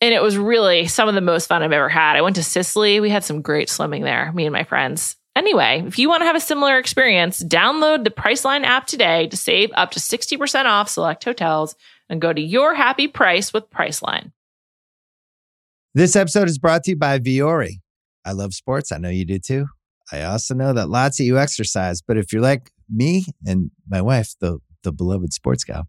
and it was really some of the most fun I've ever had. I went to Sicily. We had some great swimming there, me and my friends. Anyway, if you want to have a similar experience, download the Priceline app today to save up to 60% off select hotels and go to your happy price with Priceline. This episode is brought to you by Vuori. I love sports. I know you do too. I also know that lots of you exercise, but if you're like me and my wife, the the beloved sports gal,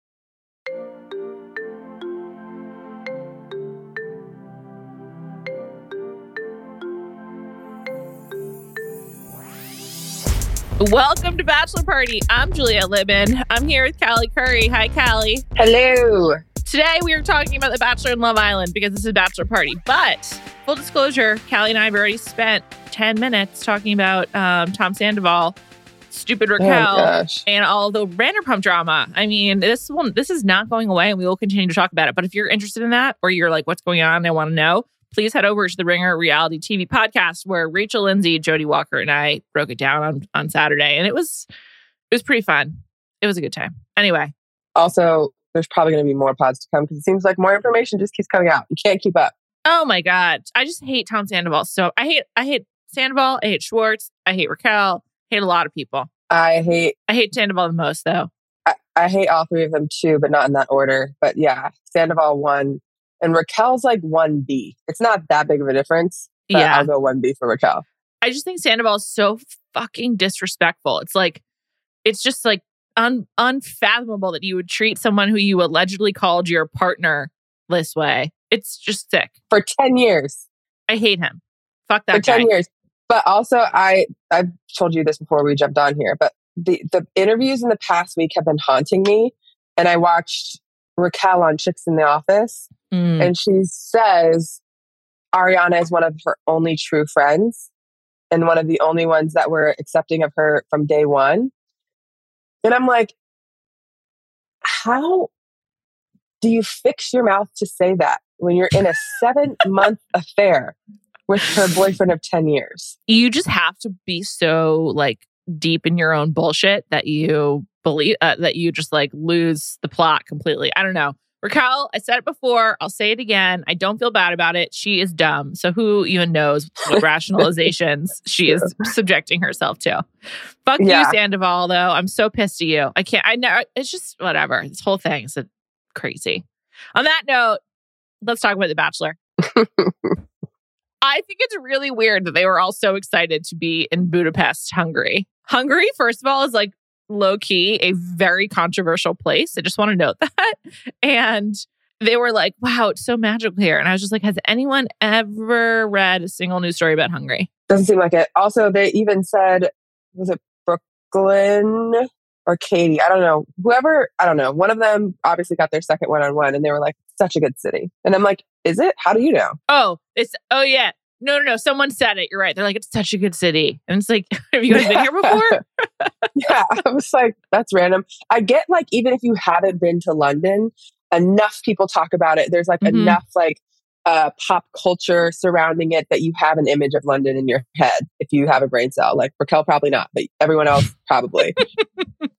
Welcome to Bachelor Party. I'm Juliet Litman. I'm here with Callie Curry. Hi, Callie. Hello. Today we are talking about The Bachelor in Love Island because this is a Bachelor Party. But full disclosure, Callie and I have already spent 10 minutes talking about um, Tom Sandoval, stupid Raquel, Oh, and all the Vanderpump drama. I mean, this one, this is not going away, and we will continue to talk about it. But if you're interested in that, or you're like, "What's going on?" I want to know. Please head over to the Ringer Reality TV podcast where Rachel Lindsay, Jodi Walker, and I broke it down on on Saturday, and it was it was pretty fun. It was a good time. Anyway, Also, there's probably going to be more pods to come because it seems like more information just keeps coming out. You can't keep up. oh my god, I just hate Tom Sandoval. So I hate I hate Sandoval. I hate Schwartz. I hate Raquel. Hate a lot of people. I hate I hate Sandoval the most, though. I, I hate all three of them too, but not in that order. But yeah, Sandoval one and Raquel's like one B. It's not that big of a difference. But Yeah. I'll go one B for Raquel. I just think Sandoval is so fucking disrespectful. It's like, it's just like un- unfathomable that you would treat someone who you allegedly called your partner this way. It's just sick. For ten years. I hate him. Fuck for that guy. 10 years. But also I I've told you this before we jumped on here, but the the interviews in the past week have been haunting me. And I watched Raquel on Chicks in the Office, Mm. and she says Ariana is one of her only true friends and one of the only ones that were accepting of her from day one. And I'm like, how do you fix your mouth to say that when you're in a seven month affair with her boyfriend of 10 years? You just have to be so like deep in your own bullshit that you believe uh, that you just like lose the plot completely. I don't know. Raquel, I said it before. I'll say it again. I don't feel bad about it. She is dumb. So who even knows what rationalizations she is subjecting herself to? Fuck Yeah. you, Sandoval. Though I'm so pissed at you. I can't. I know. It's just whatever. This whole thing is crazy. On that note, let's talk about The Bachelor. I think it's really weird that they were all so excited to be in Budapest, Hungary. Hungary, first of all, is like low key a very controversial place. I just want to note that. And they were like, wow, it's so magical here. And I was just like, has anyone ever read a single news story about Hungary? Doesn't seem like it. Also, they even said, was it Brooklyn? Or Kaity. I don't know. Whoever, I don't know. One of them obviously got their second one on one and they were like, such a good city. And I'm like, is it? How do you know? Oh, it's, oh, yeah. No, no, no. Someone said it. You're right. They're like, it's such a good city. And it's like, have you guys been here before? yeah. I was like, that's random. I get like, even if you haven't been to London, enough people talk about it. There's like mm-hmm. enough like uh, pop culture surrounding it that you have an image of London in your head if you have a brain cell. Like Raquel, probably not, but everyone else probably.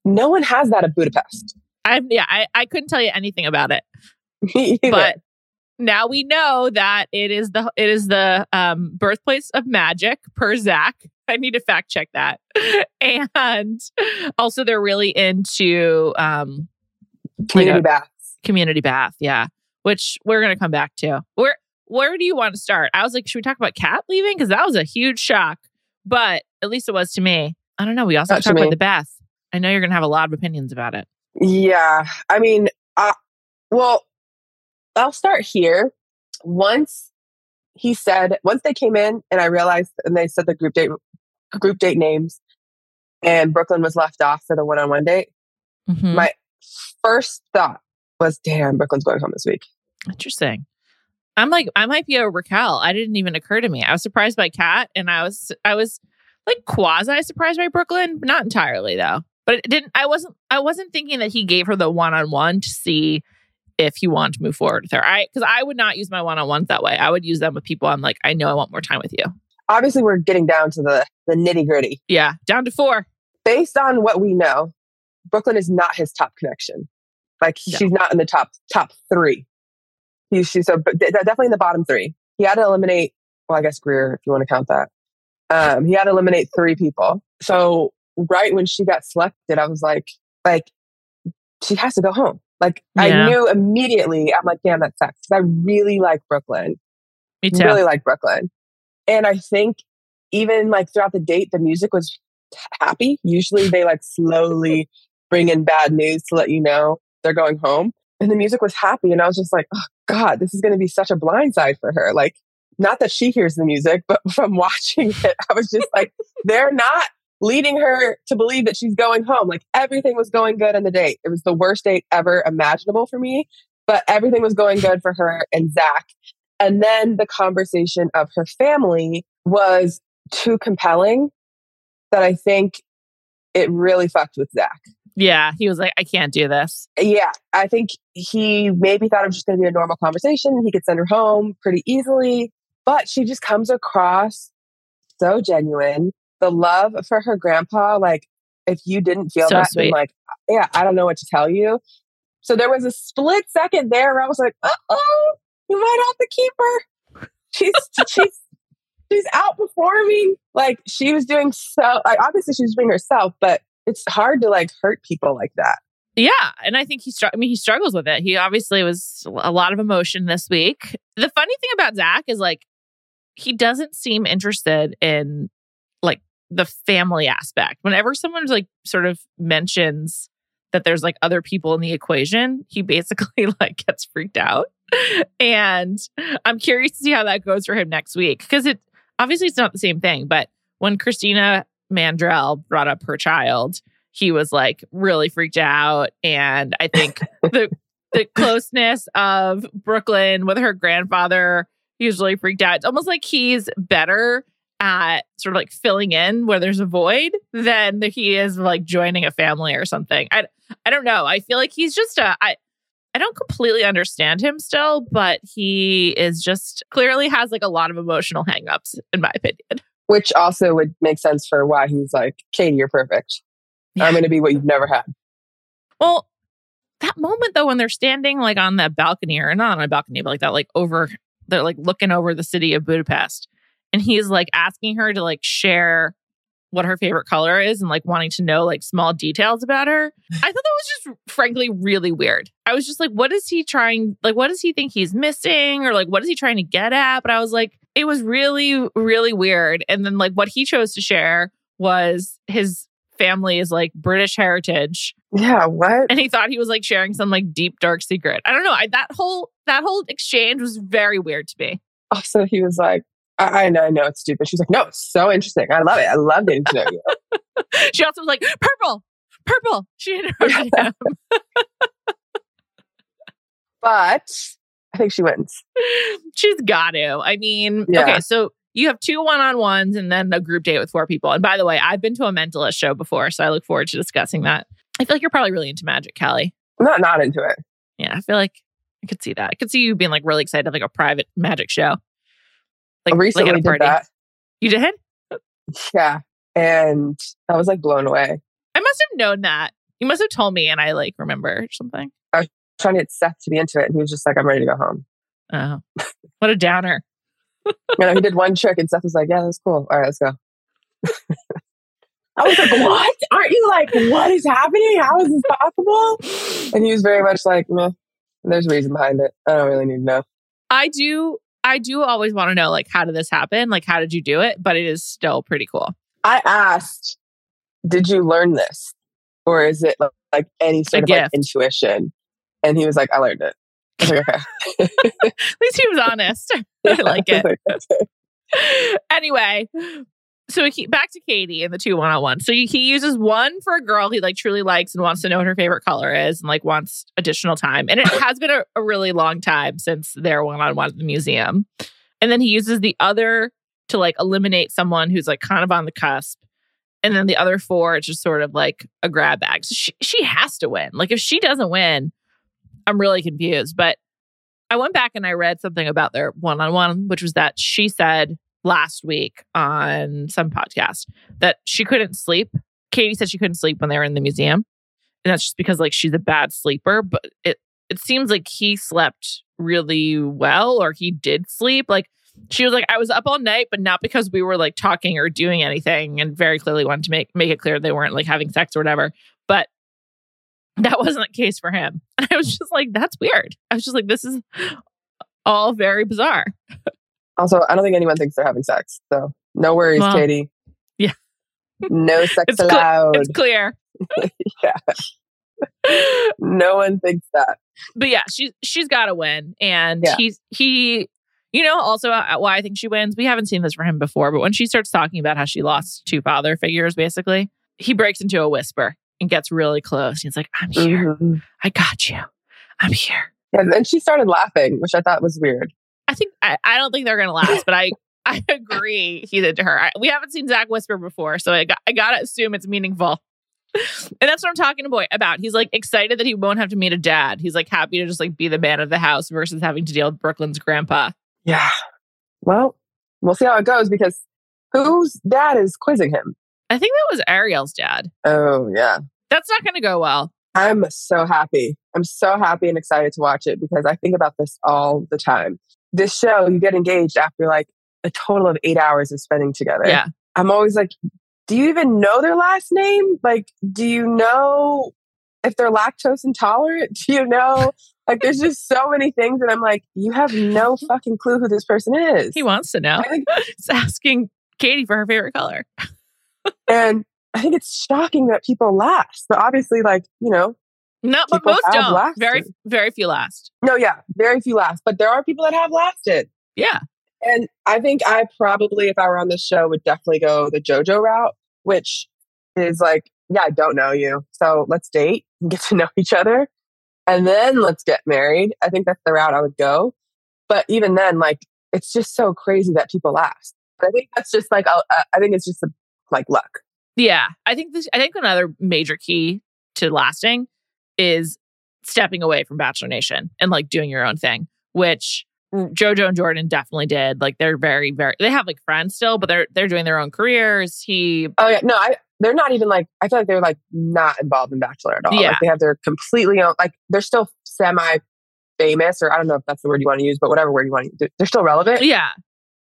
no one has that at Budapest. I yeah, I, I couldn't tell you anything about it. but now we know that it is the it is the um, birthplace of magic per Zach. I need to fact check that. and also they're really into um community like baths. Community bath, yeah which we're going to come back to. Where where do you want to start? I was like, should we talk about Kat leaving? Because that was a huge shock, but at least it was to me. I don't know. We also talked about the bath. I know you're going to have a lot of opinions about it. Yeah, I mean, uh, well, I'll start here. Once he said, once they came in, and I realized, and they said the group date group date names, and Brooklyn was left off for the one on one date. Mm-hmm. My first thought was, damn, Brooklyn's going home this week. Interesting. I'm like, I might be a Raquel. I didn't even occur to me. I was surprised by Kat, and I was, I was like quasi surprised by Brooklyn, not entirely though. But it didn't. I wasn't. I wasn't thinking that he gave her the one on one to see if he wanted to move forward with her. I because I would not use my one on ones that way. I would use them with people I'm like, I know I want more time with you. Obviously, we're getting down to the the nitty gritty. Yeah, down to four. Based on what we know, Brooklyn is not his top connection. Like no. she's not in the top top three. He's she's so but definitely in the bottom three. He had to eliminate. Well, I guess Greer, if you want to count that. Um, he had to eliminate three people. So right when she got selected, I was like, like she has to go home. Like yeah. I knew immediately. I'm like, damn, that sucks. I really like Brooklyn. Me too. Really like Brooklyn. And I think even like throughout the date, the music was happy. Usually they like slowly bring in bad news to let you know they're going home. And the music was happy. And I was just like, oh God, this is going to be such a blindside for her. Like, not that she hears the music, but from watching it, I was just like, they're not leading her to believe that she's going home. Like everything was going good on the date. It was the worst date ever imaginable for me, but everything was going good for her and Zach. And then the conversation of her family was too compelling that I think it really fucked with Zach. Yeah, he was like, I can't do this. Yeah, I think he maybe thought it was just going to be a normal conversation. He could send her home pretty easily, but she just comes across so genuine. The love for her grandpa, like, if you didn't feel so that, sweet. then like, yeah, I don't know what to tell you. So there was a split second there where I was like, oh, you might have to keep her. She's she's she's outperforming. Like she was doing so. Like obviously she's being herself, but it's hard to like hurt people like that. Yeah, and I think he. Str- I mean, he struggles with it. He obviously was a lot of emotion this week. The funny thing about Zach is like he doesn't seem interested in like the family aspect. Whenever someone's like sort of mentions that there's like other people in the equation, he basically like gets freaked out. and I'm curious to see how that goes for him next week because it obviously it's not the same thing. But when Christina Mandrell brought up her child, he was like really freaked out. And I think the the closeness of Brooklyn with her grandfather, he was really freaked out. It's almost like he's better at sort of like filling in where there's a void than he is like joining a family or something. I I don't know. I feel like he's just a I I don't completely understand him still, but he is just clearly has like a lot of emotional hangups, in my opinion. Which also would make sense for why he's like, Kaity, you're perfect. Yeah. I'm going to be what you've never had. Well, that moment though, when they're standing like on that balcony or not on a balcony, but like that, like over, they're like looking over the city of Budapest. And he's like asking her to like share what her favorite color is and like wanting to know like small details about her. I thought that was just frankly really weird. I was just like, what is he trying? Like, what does he think he's missing? Or like, what is he trying to get at? But I was like, it was really, really weird. And then like what he chose to share was his family is like British heritage. Yeah, what? And he thought he was like sharing some like deep dark secret. I don't know. I, that whole that whole exchange was very weird to me. Oh, also, he was like, I, I know, I know it's stupid. She's like, no, it's so interesting. I love it. I love getting to know you. she also was like, purple, purple. She interrupted him. But I think she wins. She's got to. I mean, Yeah. okay, so you have two one on ones and then a group date with four people. And by the way, I've been to a mentalist show before, so I look forward to discussing that. I feel like you're probably really into magic. I'm not not into it. Yeah, I feel like I could see that. I could see you being like really excited like a private magic show. Like, I recently like at a did party. that. You did? Yeah. And I was like blown away. I must have known that. You must have told me and I like remember or something. Trying to get Seth to be into it. And he was just like, I'm ready to go home. Oh. what a downer. You know, he did one trick and Seth was like, Yeah, that's cool. All right, let's go. I was like, What? Aren't you like, what is happening? How is this possible? And he was very much like, Meh. There's a reason behind it. I don't really need to know. I do I do always want to know like how did this happen? Like how did you do it? But it is still pretty cool. I asked, Did you learn this? Or is it like, any sort A of like intuition? And he was like, I learned it. I like, okay. At least he was honest. I like it. okay. anyway, so he, back to Kaity and the two one on one. So he, he uses one for a girl he like truly likes and wants to know what her favorite color is and like wants additional time. And it has been a, a really long time since their one on one at the museum. And then he uses the other to like eliminate someone who's like kind of on the cusp. And then the other four, it's just sort of like a grab bag. So she, she has to win. Like if she doesn't win, I'm really confused. But I went back and I read something about their one on one, which was that she said last week on some podcast that she couldn't sleep. Kaity said she couldn't sleep when they were in the museum. And that's just because like she's a bad sleeper. But it it seems like he slept really well or he did sleep. Like she was like, I was up all night, but not because we were like talking or doing anything, and very clearly wanted to make make it clear they weren't like having sex or whatever. That wasn't the case for him. And I was just like, that's weird. I was just like, this is all very bizarre. Also, I don't think anyone thinks they're having sex. So no worries, Well, Kaity. yeah. No sex It's allowed. It's clear. yeah. No one thinks that. but yeah, she's she's got to win, and Yeah. he's he. You know, also uh, why I think she wins. We haven't seen this for him before, but when she starts talking about how she lost two father figures, basically, he breaks into a whisper and gets really close. He's like, "I'm here. Mhm. I got you. I'm here." Yeah, and she started laughing, which I thought was weird. I think I, I don't think they're gonna last, but I I agree he's into her. I, we haven't seen Zach whisper before, so I got I gotta assume it's meaningful. And that's what I'm talking to boy about. He's like excited that he won't have to meet a dad. He's like happy to just like be the man of the house versus having to deal with Brooklyn's grandpa. Yeah. Well, we'll see how it goes because whose dad is quizzing him? I think that was Ariel's dad. Oh, yeah. That's not gonna go well. I'm so happy. I'm so happy and excited to watch it because I think about this all the time. This show, you get engaged after like a total of eight hours of spending together. Yeah. I'm always like, do you even know their last name? Like, do you know if they're lactose intolerant? Do you know? Like, there's just so many things that I'm like, you have no fucking clue who this person is. He wants to know. Think, He's asking Kaity for her favorite color. And I think it's shocking that people last. But obviously, like, you know, No, but most don't. lasted. Very, very few last. no, yeah, very few last, but there are people that have lasted. Yeah. And I think I probably, if I were on this show, would definitely go the JoJo route, which is like, yeah, I don't know you. So let's date and get to know each other. And then let's get married. I think that's the route I would go. But even then, like, it's just so crazy that people last. I think that's just like, a- I think it's just a, like luck. Yeah, I think this. I think another major key to lasting is stepping away from Bachelor Nation and like doing your own thing, which JoJo and Jordan definitely did. Like they're very, very. They have like friends still, but they're they're doing their own careers. He, Oh, yeah. No, I, they're not even like, I feel like they're like not involved in Bachelor at all. Yeah. Like they have their completely own, like they're still semi famous, or I don't know if that's the word you want to use, but whatever word you want to use, they're- they're still relevant. yeah,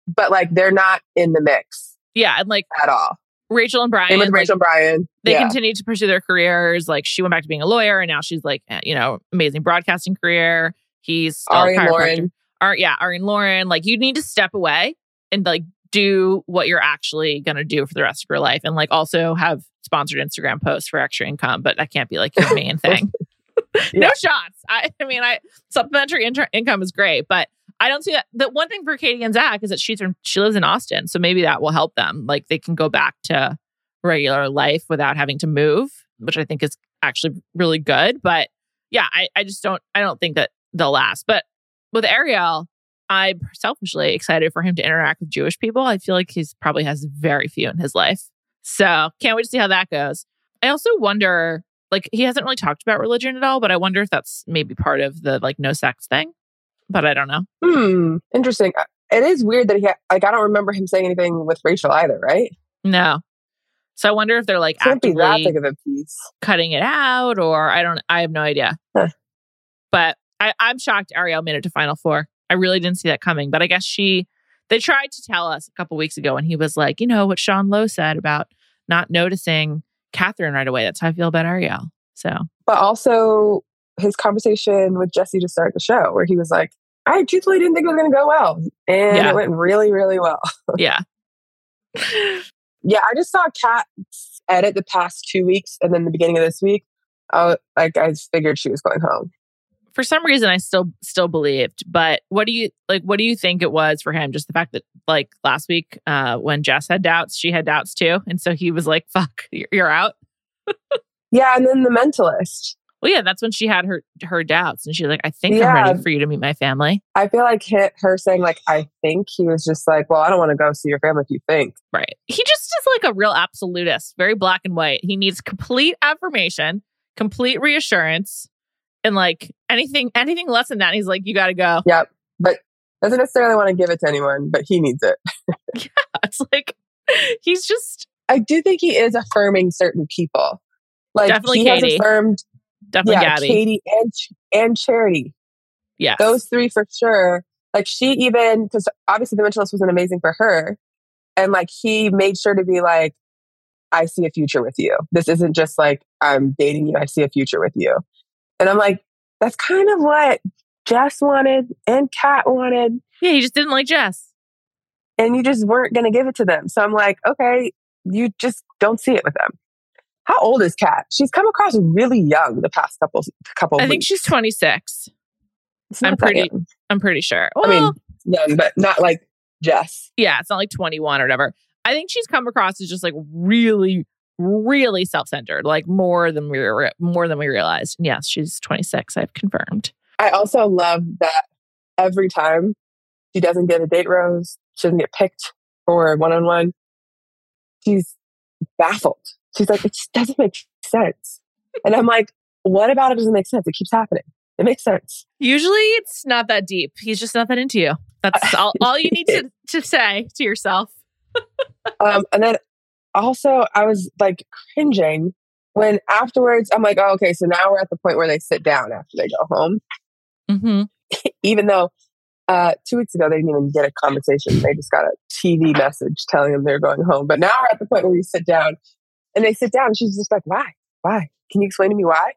but like they're not in the mix yeah, and like at all. Rachel and Bryan, Same with like, Rachel Bryan. they yeah. continue to pursue their careers. Like she went back to being a lawyer, and now she's like, you know, amazing broadcasting career. He's Arie and. Lauren. Ar- yeah, Arie and Lauren. Like you need to step away and like do what you're actually gonna do for the rest of your life, and like also have sponsored Instagram posts for extra income. But that can't be like your main thing. no shots. I, I mean, I supplementary inter- income is great, but I don't see that. The one thing for Kaity and Zach is that she's from she lives in Austin, so maybe that will help them. Like they can go back to regular life without having to move. which I think is actually really good. But yeah, I, I just don't I don't think that they'll last. But with Ariel, I'm selfishly excited for him to interact with Jewish people. I feel like he's probably has very few in his life. So can't wait to see how that goes. I also wonder, like, he hasn't really talked about religion at all, but I wonder if that's maybe part of the like no sex thing. But I don't know. Hmm. Interesting. Uh, It is weird that he ha- like I don't remember him saying anything with Rachel either, right? No. So I wonder if they're like Can't be that big of a piece. cutting it out, or I don't. I have no idea. Huh. But I, I'm shocked Ariel made it to Final Four. I really didn't see that coming. But I guess she. They tried to tell us a couple weeks ago, and he was like, you know what Sean Lowe said about not noticing Catherine right away. That's how I feel about Ariel. So But also his conversation with Jesse to start the show, where he was like, I truthfully didn't think it was going to go well. And Yeah. it went really, really well. yeah, Yeah, I just saw Kat edit the past two weeks and then the beginning of this week. I, like, I figured she was going home. for some reason I still still believed. But what do you like? What do you think it was for him? Just the fact that like last week uh, when Jess had doubts, she had doubts too, and so he was like, "Fuck, you're you're out." Yeah, and then the mentalist. Well, yeah, that's when she had her her doubts, and she's like, "I think I'm ready for you to meet my family." I feel like hit her saying like I think he was just like, well, I don't want to go see your family if you think. Right? He just is like a real absolutist, very black and white. He needs complete affirmation, complete reassurance, and like anything anything less than that, he's like, "You got to go." Yep, but doesn't necessarily want to give it to anyone, but he needs it. Yeah, it's like he's just I do think he is affirming certain people. Like Definitely he Kaity. has affirmed, definitely yeah, Gabi. Kaity and and Charity. Yeah. Those three for sure. Like she even because obviously the mentalist wasn't amazing for her, and like he made sure to be like, I see a future with you. This isn't just like I'm dating you. I see a future with you, and I'm like, that's kind of what Jess wanted and Kat wanted, yeah, he just didn't like Jess. and you just weren't going to give it to them. So I'm like, okay, you just don't see it with them. How old is Kat? She's come across really young the past couple couple. I think weeks. she's 26. I'm pretty- young. I'm pretty sure. I mean, young, but not like Jess. yeah, it's not like 21 or whatever. I think she's come across as just like really, really self-centered, like more than we were, more than we realized. And yes, she's 26. I've confirmed. I also love that every time she doesn't get a date rose, she doesn't get picked for one on one, she's baffled. She's like, it just doesn't make sense. And I'm like, what about it doesn't make sense? It keeps happening. It makes sense. Usually, it's not that deep. He's just not that into you. That's all, all you need to, to say to yourself. Um, and then also, I was like cringing when afterwards, I'm like, oh, okay, so now we're at the point where they sit down after they go home. Mm-hmm. even though uh, two weeks ago they didn't even get a conversation. They just got a TV message telling them they're going home. But now we're at the point where you sit down and they sit down and she's just like, why? Why? Can you explain to me why?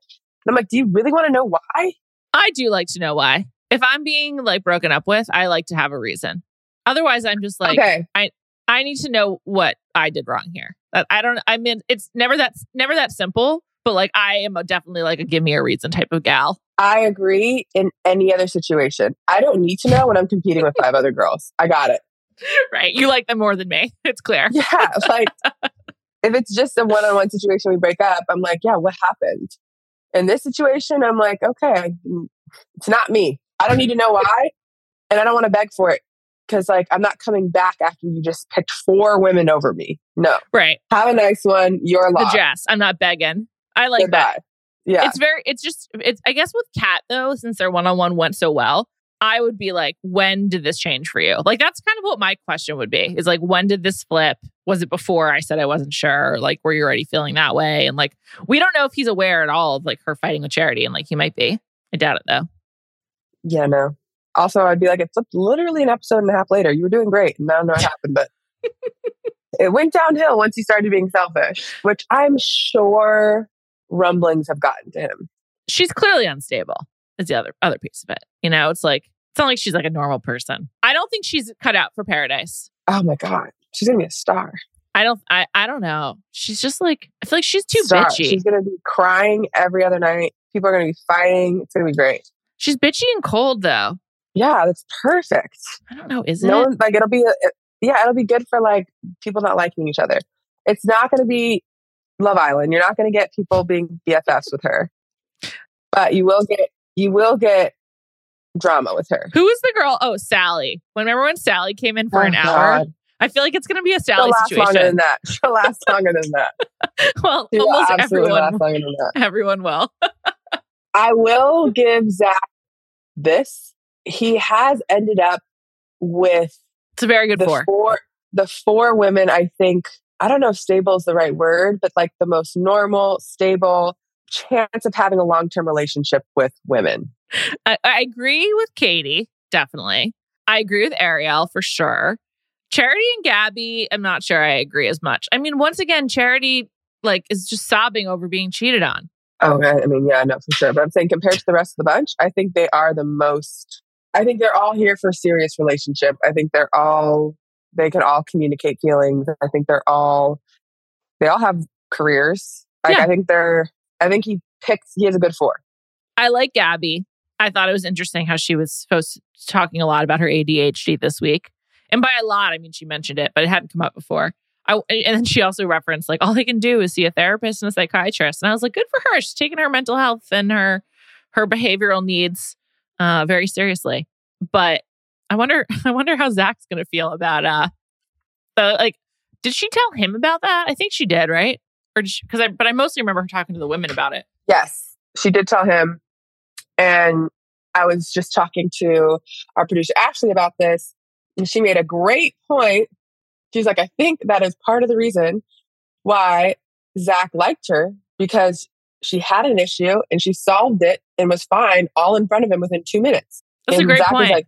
And I'm like, do you really want to know why? I do like to know why. If I'm being like broken up with, I like to have a reason. Otherwise, I'm just like, okay. I I need to know what I did wrong here. I don't. I mean, it's never that never that simple. But like, I am a definitely like a give me a reason type of gal. I agree in any other situation. I don't need to know when I'm competing with five other girls. I got it. Right? You like them more than me. It's clear. Yeah. Like if it's just a one on one situation, we break up, I'm like, yeah, what happened? In this situation, I'm like, okay, mm, it's not me. I don't need to know why. And I don't want to beg for it because, like, I'm not coming back after you just picked four women over me. No. Right. Have a nice one. You're The lost. Jess. I'm not begging. I like that. Yeah. It's very. It's just. It's. I guess with Kat though, since their one on one went so well, I would be like, when did this change for you? Like that's kind of what my question would be. Is like, when did this flip? Was it before I said I wasn't sure? Like, were you already feeling that way? And like, we don't know if he's aware at all of like her fighting with Charity, and like he might be. I doubt it though. yeah, no. Also, I'd be like, it flipped literally an episode and a half later. You were doing great. And I don't know what happened, but it went downhill once you started being selfish, which I'm sure rumblings have gotten to him. she's clearly unstable is the other other piece of it you know it's like it's not like she's like a normal person i don't think she's cut out for paradise Oh my God. She's to be a star. i don't i i don't know she's just like i feel like she's too Star. bitchy She's to be crying every other night. People are to be fighting. It's to be great. she's bitchy and cold though Yeah, that's perfect. i don't know is no it one, like, it'll be, a, it- yeah, it'll be good for like people not liking each other. It's not to be Love Island. You're not to get people being BFFs with her, but you will get you will get drama with her. Who is the girl? Oh, Sally. Remember when Sally came in for Oh, an hour? I feel like it's going to be a Sally She'll last longer than situation. that. She'll last longer than that. well, She will almost everyone, last longer than that. everyone will. I will give Zach this. He has ended up with It's a very good the four. four the four women I think I don't know if stable is the right word, but like the most normal, stable chance of having a long term relationship with women. I, I agree with Kaity, definitely. I agree with Ariel for sure. Charity and Gabi, I'm not sure I agree as much. I mean, once again, Charity like is just sobbing over being cheated on. Oh, I I mean, yeah, no, for sure. But I'm saying compared to the rest of the bunch, I think they are the most. I think they're all here for a serious relationship. I think they're all. They can all communicate feelings. I think they're all. They all have careers. Like, Yeah. I think they're. I think he picks. He has a good four. I like Gabi. I thought it was interesting how she was supposed talking a lot about her ADHD this week. And by a lot, I mean she mentioned it, but it hadn't come up before. I, and then she also referenced like all they can do is see a therapist and a psychiatrist. And I was like, good for her. She's taking her mental health and her her behavioral needs uh, very seriously. But I wonder, I wonder how Zach's gonna feel about uh the like. Did she tell him about that? I think she did, right? Because I, but I mostly remember her talking to the women about it. Yes, she did tell him. And I was just talking to our producer Ashley about this, and she made a great point. She's like, I think that is part of the reason why Zach liked her because she had an issue and she solved it and was fine all in front of him within two minutes. That's and a great Zach point. was like,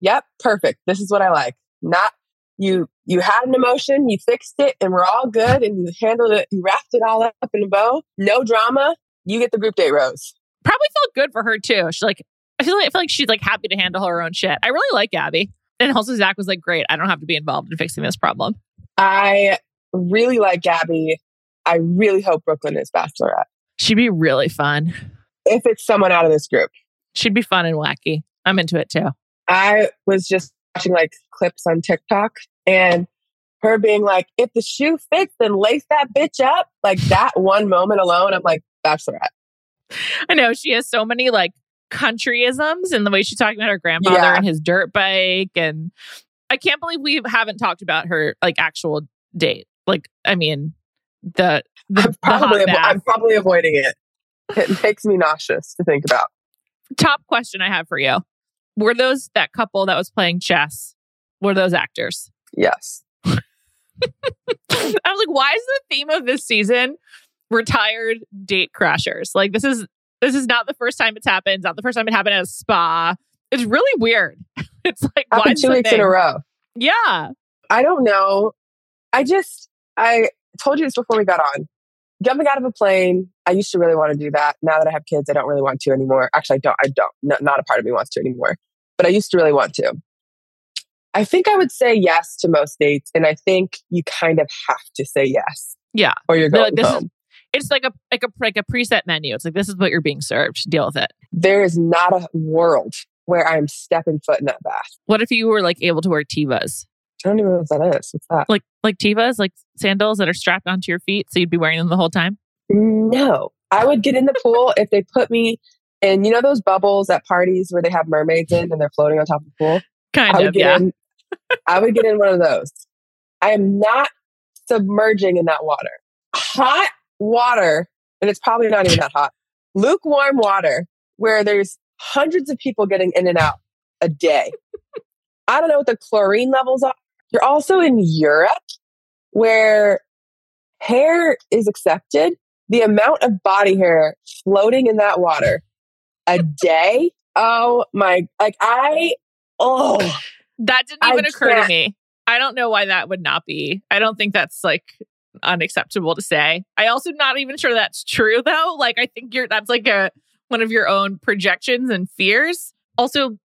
Yep, perfect. This is what I like. Not you you had an emotion, you fixed it, and we're all good, and you handled it, you wrapped it all up in a bow. No drama. You get the group date rose. probably felt good for her too. She's like, I feel like I feel like she's like happy to handle her own shit. I really like Gabi. And also Zach was like, great, I don't have to be involved in fixing this problem. I really like Gabi. I really hope Brooklyn is Bachelorette. She'd be really fun. If it's someone out of this group. She'd be fun and wacky. I'm into it too. I was just watching like clips on TikTok and her being like, if the shoe fits, then lace that bitch up. Like that one moment alone, I'm like, Bachelorette. I know she has so many like countryisms and the way she's talking about her grandfather Yeah. and his dirt bike. And I can't believe we haven't talked about her like actual date. Like, I mean, the the, I'm probably, avo- I'm probably avoiding it. It makes me nauseous to think about. top question I have for you. Were those that couple that was playing chess? Were those actors? Yes. I was like, why is the theme of this season retired date crashers? Like this is this is not the first time it's happened. It's not the first time it happened at a spa. It's really weird. It's like why Happened two this a weeks in a row. Yeah. I don't know. I just, I told you this before we got on. Jumping out of a plane, I used to really want to do that. Now that I have kids, I don't really want to anymore. Actually, I don't. I don't. No, not a part of me wants to anymore. But I used to really want to. I think I would say yes to most dates, and I think you kind of have to say yes. Yeah. or you're going like, this is- home. It's like a like a like a preset menu. It's like this is what you're being served. Deal with it. there is not a world where I'm stepping foot in that bath. What if you were like able to wear Tevas? I don't even know what that is. What's that? Like like Tevas, like sandals that are strapped onto your feet, so you'd be wearing them the whole time? No, I would get in the pool if they put me in. You know those bubbles at parties where they have mermaids in and they're floating on top of the pool. Kind I would of, get yeah. in. I would get in one of those. I am not submerging in that water. Hot water, and it's probably not even that hot. Lukewarm water where there's hundreds of people getting in and out a day. I don't know what the chlorine levels are. You're also in Europe where hair is accepted. The amount of body hair floating in that water a day. Oh my, like I, oh, That didn't I even occur to can't- me. I don't know why that would not be. I don't think that's like unacceptable to say. I also not even sure that's true though. Like I think you're that's like a one of your own projections and fears. Also,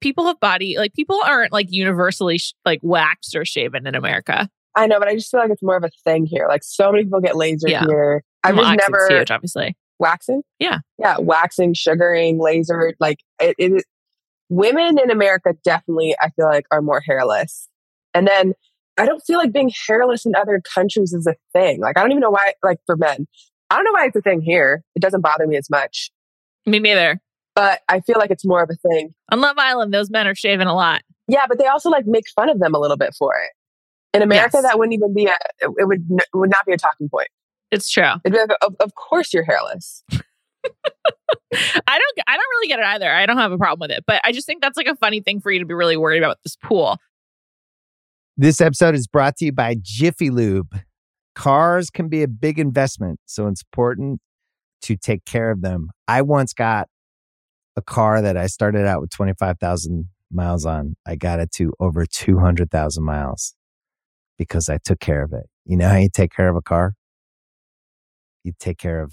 people have body like people aren't like universally sh- like waxed or shaven in America. I know, but I just feel like it's more of a thing here. Like so many people get laser Yeah. here. I've Well, just never huge, obviously. waxing. Yeah. yeah, waxing, sugaring, laser. Like it, it. Women in America definitely, I feel like, are more hairless. And then I don't feel like being hairless in other countries is a thing. Like I don't even know why. Like for men, I don't know why it's a thing here. It doesn't bother me as much. Me neither. But I feel like it's more of a thing. On Love Island, those men are shaving a lot. Yeah, but they also like make fun of them a little bit for it. In America, Yes. that wouldn't even be a. It would it would not be a talking point. It's true. It'd be like, of, of course you're hairless. I don't I don't really get it either. I don't have a problem with it. But I just think that's like a funny thing for you to be really worried about this pool. This episode is brought to you by Jiffy Lube. Cars can be a big investment, so it's important to take care of them. I once got a car that I started out with 25,000 miles on. I got it to over 200,000 miles because I took care of it. You know how you take care of a car? You take care of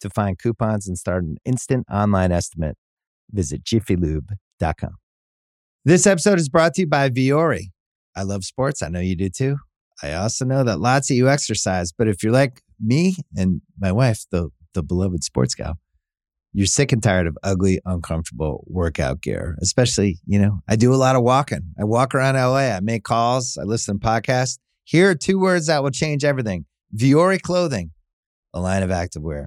To find coupons and start an instant online estimate, visit jiffylube.com. This episode is brought to you by Vuori. I love sports. I know you do too. I also know that lots of you exercise, but if you're like me and my wife, the the beloved sports gal, you're sick and tired of ugly, uncomfortable workout gear. Especially, you know, I do a lot of walking. I walk around LA. I make calls. I listen to podcasts. Here are two words that will change everything: Vuori clothing, a line of activewear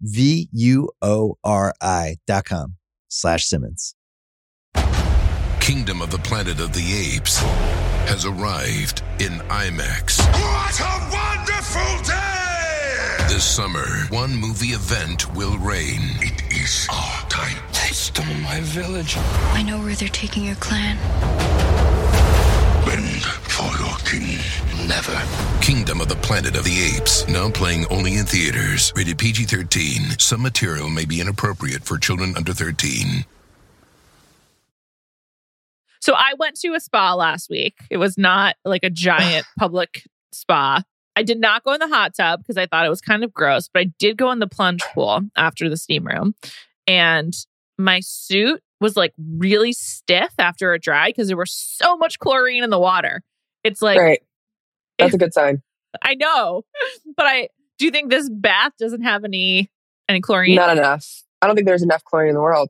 V-U-O-R-I dot com slash Simmons. Kingdom of the Planet of the Apes has arrived in IMAX. What a wonderful day! This summer, one movie event will reign. It is our time. They stole my village. I know where they're taking your clan. Bend for your king. Never. Kingdom of the Planet of the Apes, now playing only in theaters. Rated PG 13. Some material may be inappropriate for children under 13. So I went to a spa last week. It was not like a giant public spa. I did not go in the hot tub because I thought it was kind of gross, but I did go in the plunge pool after the steam room. And my suit was like really stiff after it dried because there was so much chlorine in the water. It's like, Great. That's a good sign. I know, but I do you think this bath doesn't have any any chlorine? Not enough. I don't think there's enough chlorine in the world.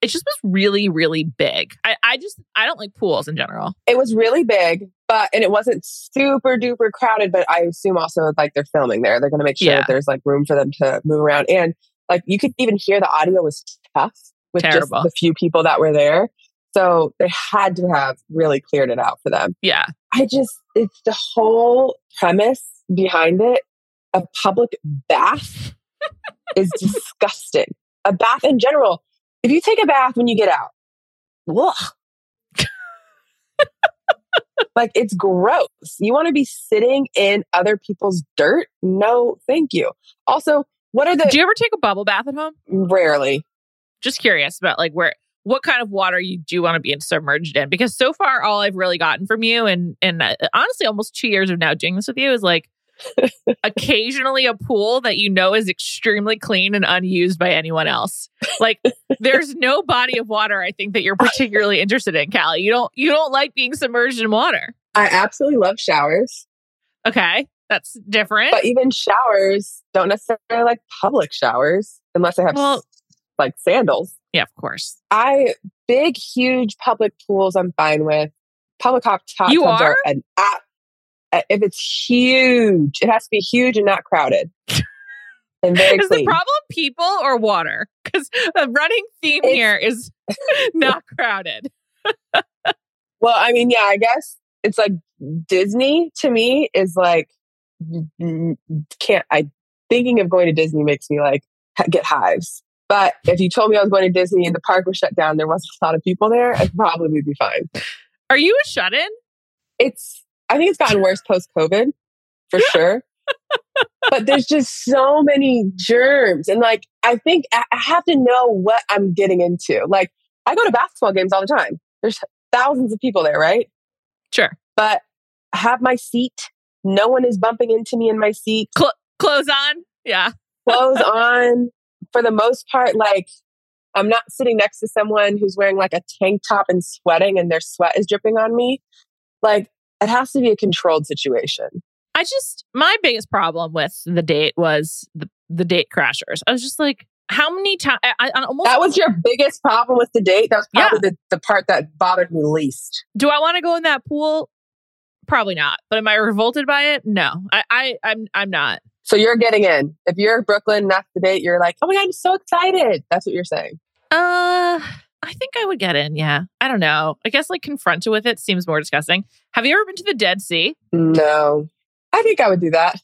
It just was really, really big. I, I just I don't like pools in general. It was really big, but and it wasn't super duper crowded. But I assume also like they're filming there. They're going to make sure Yeah. that there's like room for them to move around. And like you could even hear the audio was tough with Terrible. just the few people that were there. So they had to have really cleared it out for them. Yeah. I just, it's the whole premise behind it. A public bath is disgusting. A bath in general. If you take a bath when you get out, ugh. like it's gross. You want to be sitting in other people's dirt? No, thank you. Also, what are the Do you ever take a bubble bath at home? rarely? Just curious about like where what kind of water you do want to be submerged in because so far all I've really gotten from you and and uh, honestly almost 2 years of now doing this with you is like occasionally a pool that you know is extremely clean and unused by anyone else. Like there's no body of water I think that you're particularly interested in, Callie. You don't you don't like being submerged in water. I absolutely love showers, Okay. That's different. but even showers don't necessarily like public showers unless I have Well- like sandals. yeah, of course. I big, huge public pools. I'm fine with public hot hot You tubs are? an app. uh, If it's huge, it has to be huge and not crowded, and very Is the problem people or water? Because the running theme It's- here is not crowded. well, I mean, yeah, I guess it's like Disney to me is like can't. I thinking of going to Disney makes me like get hives. But if you told me I was going to Disney and the park was shut down, there wasn't a lot of people there, I'd probably be fine. Are you a shut in? It's. I think it's gotten worse post COVID, for sure. but there's just so many germs, and like I think I have to know what I'm getting into. Like I go to basketball games all the time. There's thousands of people there, right? Sure. But I have my seat. No one is bumping into me in my seat. Clothes on. Yeah. Clothes on. For the most part, like I'm not sitting next to someone who's wearing like a tank top and sweating and their sweat is dripping on me. Like it has to be a controlled situation. I just my biggest problem with the date was the the date crashers. I was just like, how many times? I, I almost That was your biggest problem with the date. That was probably the, the part that bothered me least. do I want to go in that pool? Probably not. But am I revolted by it? No. I, I I'm I'm not. So you're getting in. If you're Brooklyn, that's the date, you're like, oh my God, I'm so excited. That's what you're saying. Uh I think I would get in, yeah. I don't know. I guess like confronted with it seems more disgusting. Have you ever been to the Dead Sea? No. I think I would do that.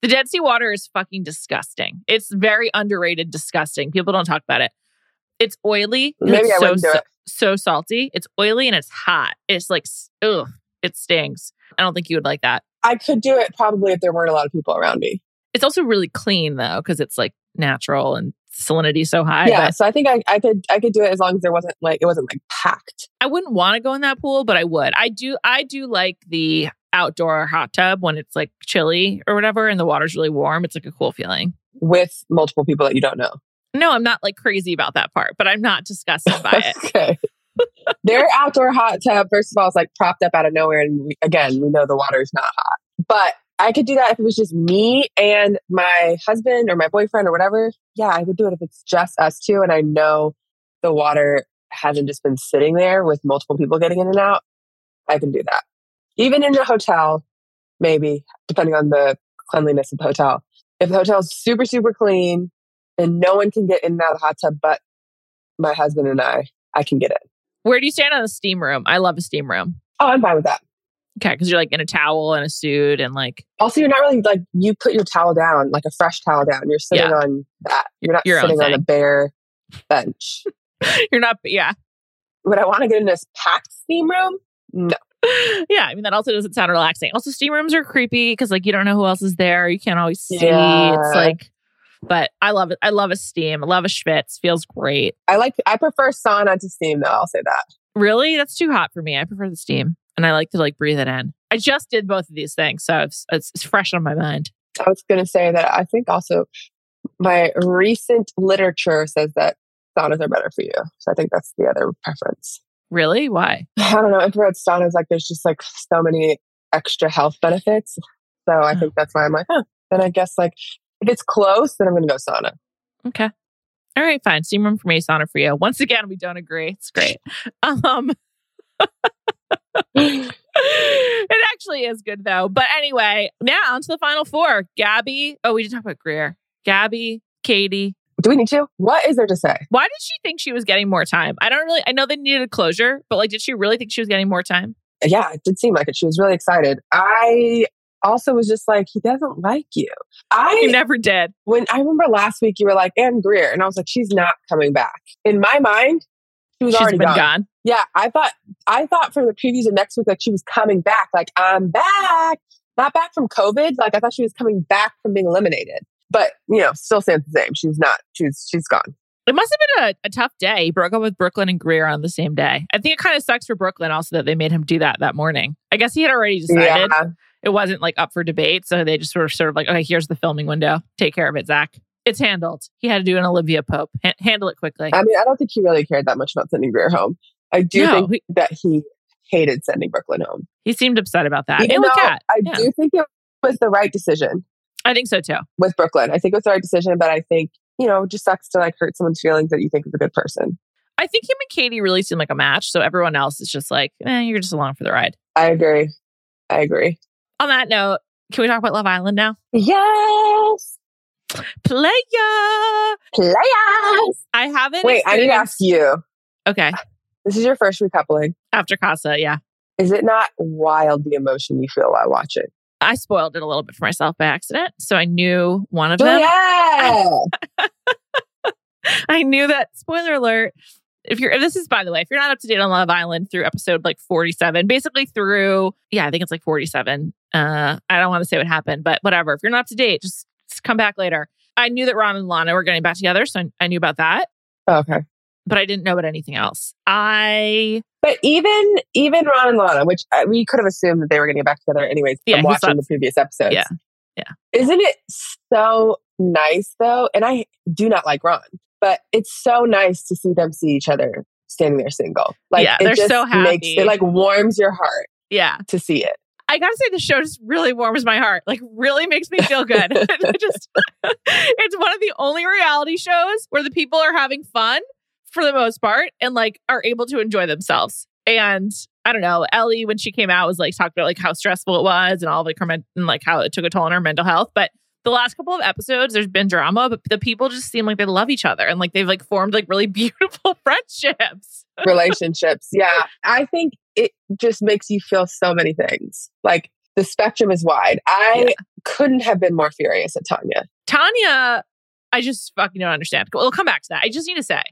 The Dead Sea water is fucking disgusting. It's very underrated, disgusting. People don't talk about it. It's oily. and Maybe it's I so, wouldn't do it. so salty. It's oily and it's hot. It's like, ugh, it stings. I don't think you would like that. I could do it probably if there weren't a lot of people around me. It's also really clean though, because it's like natural and salinity so high. yeah. So I think I, I could I could do it as long as there wasn't like it wasn't like packed. I wouldn't want to go in that pool, but I would. I do. I do like the outdoor hot tub when it's like chilly or whatever, and the water's really warm. It's like a cool feeling. with multiple people that you don't know. No, I'm not like crazy about that part, but I'm not disgusted by it. okay. Their outdoor hot tub, first of all, is like propped up out of nowhere. And we, again, we know the water is not hot. But I could do that if it was just me and my husband or my boyfriend or whatever. Yeah, I could do it if it's just us two. And I know the water hasn't just been sitting there with multiple people getting in and out. I can do that. Even in a hotel, maybe, depending on the cleanliness of the hotel. If the hotel's super, super clean and no one can get in and out of the hot tub but my husband and I, I can get in. Where do you stand on a steam room? I love a steam room. Oh, I'm fine with that. Okay, because you're like in a towel and a suit and like Also, you're not really like you put your towel down, like a fresh towel down. You're sitting Yeah. on that. You're not Your sitting on a bare bench. you're not. Yeah, Would I want to get in this packed steam room? No. yeah. I mean that also doesn't sound relaxing. Also, steam rooms are creepy because like you don't know who else is there. You can't always see. Yeah. It's like, but I love it. I love a steam. I love a schwitz. Feels great. I like I prefer sauna to steam though, I'll say that. Really, that's too hot for me. I prefer the steam, and I like to like breathe it in. I just did both of these things, so it's it's, it's fresh on my mind. I was gonna say that I think also my recent literature says that saunas are better for you. So I think that's the other preference. Really? Why? I don't know. Infrared saunas, like there's just like so many extra health benefits. So I think that's why I'm like, huh. Then I guess like if it's close, then I'm gonna go sauna. Okay. All right, fine. Steam room for me, sauna for you. Once again, we don't agree. It's great. Um, it actually is good though. But anyway, now on to the final four. Gabi. Oh, we didn't talk about Greer. Gabi, Kaity. Do we need to? What is there to say? Why did she think she was getting more time? I don't really. I know they needed closure, but like, did she really think she was getting more time? Yeah, it did seem like it. She was really excited. I also was just like, he doesn't like you. He I never did. when I remember last week you were like Anne Greer, and I was like, she's not coming back. In my mind, she was She's already been gone. gone. Yeah, I thought I thought from the previews of next week like she was coming back. Like I'm back, not back from COVID. Like I thought she was coming back from being eliminated. But you know, still stands the same. She's not. She's she's gone. It must have been a, a tough day. He broke up with Brooklyn and Greer on the same day. I think it kind of sucks for Brooklyn also that they made him do that that morning. I guess he had already decided Yeah, it wasn't like up for debate, so they just sort of sort of like, okay, here's the filming window. Take care of it, Zach. It's handled. He had to do an Olivia Pope. Ha- handle it quickly. I mean, I don't think he really cared that much about sending Greer home. I do No, think he- that he hated sending Brooklyn home. He seemed upset about that. Even and with Kat. I Yeah. do think it was the right decision I think so too. with Brooklyn. I think it was the right decision, but I think you know, it just sucks to like hurt someone's feelings that you think is a good person. I think him and Kaity really seem like a match. So everyone else is just like, eh, you're just along for the ride. I agree. I agree. On that note, can we talk about Love Island now? Yes. Playa. Players. I haven't. Wait, I need to ask you. Okay. This is your first recoupling. After Casa, yeah. Is it not wild the emotion you feel while watching? I spoiled it a little bit for myself by accident. So I knew one of Oh, them. yeah. I knew that spoiler alert. If you're if this is by the way, if you're not up to date on Love Island through episode like 47, basically through yeah, I think it's like 47. Uh I don't want to say what happened, but whatever. If you're not up to date, just, just come back later. I knew that Ron and Lana were getting back together, so I, I knew about that, okay. But I didn't know about anything else. I But even even Ron and Lana, which uh, we could have assumed that they were going to get back together anyways Yeah, from watching the previous episodes. Yeah. Yeah. Isn't it so nice though? And I do not like Ron, but it's so nice to see them see each other standing there single. Like Yeah, they're so makes happy. it like warms your heart yeah. to see it. I gotta say, the show just really warms my heart. Like, really makes me feel good. Just, it's one of the only reality shows where the people are having fun for the most part and like are able to enjoy themselves. And I don't know, Ellie when she came out was like talked about like how stressful it was and all of like her men- and like how it took a toll on her mental health. But the last couple of episodes, there's been drama, but the people just seem like they love each other and like they've like formed like really beautiful friendships. relationships. Yeah. I think it just makes you feel so many things. Like the spectrum is wide. I couldn't have been more furious at Tanya. Tanya, I just fucking don't understand. We'll come back to that. I just need to say,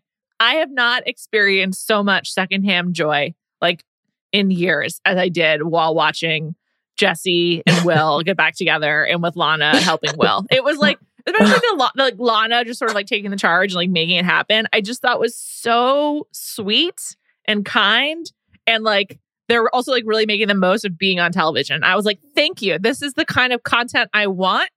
I have not experienced so much secondhand joy like in years as I did while watching Jessie and Will get back together and with Lana helping Will. It was like, especially the, La- like Lana just sort of like taking the charge and like making it happen. I just thought was so sweet and kind and like they were also like really making the most of being on television. I was like, thank you. This is the kind of content I want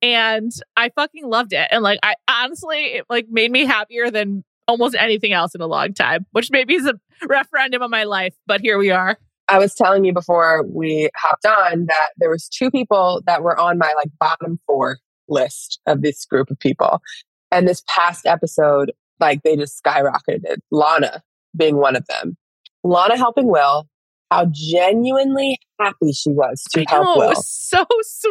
and I fucking loved it. And like, I honestly, it like made me happier than almost anything else in a long time, which maybe is a referendum on my life, but here we are. I was telling you before we hopped on that there was two people that were on my like bottom four list of this group of people. And this past episode, like they just skyrocketed. Lana being one of them. Lana helping Will, how genuinely happy she was to I help know, it Will. was so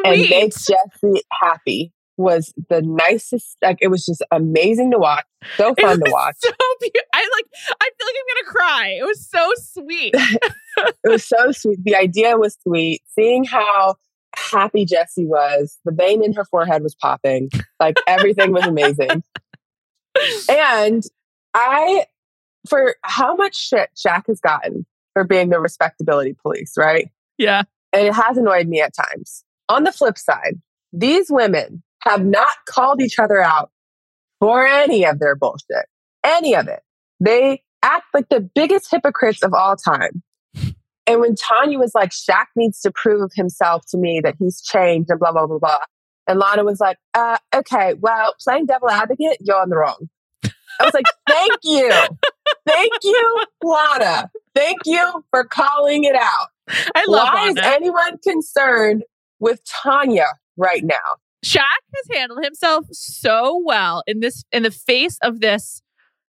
and sweet. make Jessie happy was the nicest. Like it was just amazing to watch, so fun to watch. So beautiful. I like. I feel like I'm gonna cry. It was so sweet. It was so sweet. The idea was sweet. Seeing how happy Jessie was, the vein in her forehead was popping. Like everything was amazing. And I, for how much shit Shaq has gotten for being the respectability police, right? yeah. and it has annoyed me at times. On the flip side, these women have not called each other out for any of their bullshit, any of it. They act like the biggest hypocrites of all time. And when Tanya was like, Shaq needs to prove himself to me that he's changed and blah, blah, blah, blah. And Lana was like, uh, okay, well, playing devil advocate, you're on the wrong. I was like, thank you. Thank you, Lana. Thank you for calling it out. I love Why is anyone concerned with Tanya right now? Shaq has handled himself so well in this in the face of this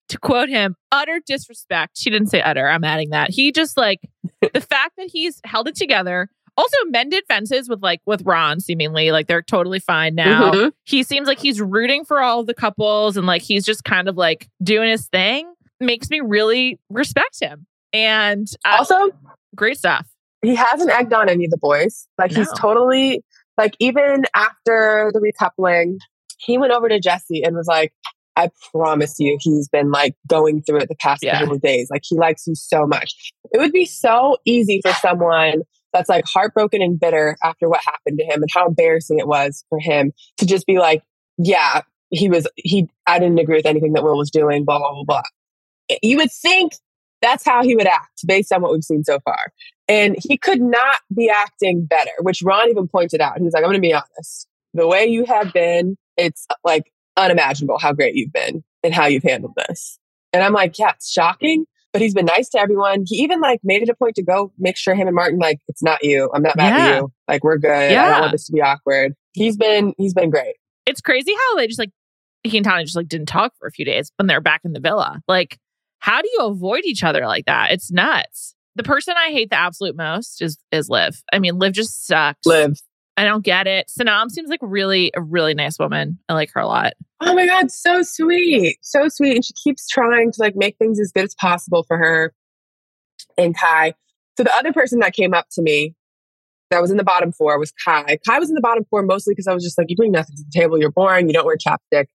to quote him utter disrespect. She didn't say utter i'm adding that. He just like the fact that he's held it together also mended fences with like with ron seemingly like they're totally fine now. Mhm. he seems like he's rooting for all the couples and like he's just kind of like doing his thing. Makes me really respect him. And uh, Also, great stuff. he hasn't egged on any of the boys. Like he's totally like even after the recoupling, he went over to Jessie and was like, I promise you, he's been like going through it the past Yeah. couple of days. Like he likes you so much. It would be so easy for someone that's like heartbroken and bitter after what happened to him and how embarrassing it was for him to just be like, yeah, he was he I didn't agree with anything that Will was doing, blah blah blah blah. You would think that's how he would act based on what we've seen so far. And he could not be acting better, which Ron even pointed out. He was like, I'm going to be honest. The way you have been, it's like unimaginable how great you've been and how you've handled this. And I'm like, yeah, it's shocking, but he's been nice to everyone. He even like made it a point to go make sure him and Martin, like, it's not you. I'm not mad Yeah. at you. Like, we're good. I don't want this to be awkward. He's been, he's been great. it's crazy how they just like he and Tanya just like didn't talk for a few days when they're back in the villa. Like, how do you avoid each other like that? It's nuts. The person I hate the absolute most is is Liv. I mean, Liv just sucks. Live. I don't get it. Sanam seems like really a really nice woman. I like her a lot. Oh my God, so sweet. So sweet. And she keeps trying to like make things as good as possible for her and Kai. So the other person that came up to me that was in the bottom four was Kai. Kai was in the bottom four mostly because I was just like, you bring nothing to the table. You're boring. You don't wear chapstick.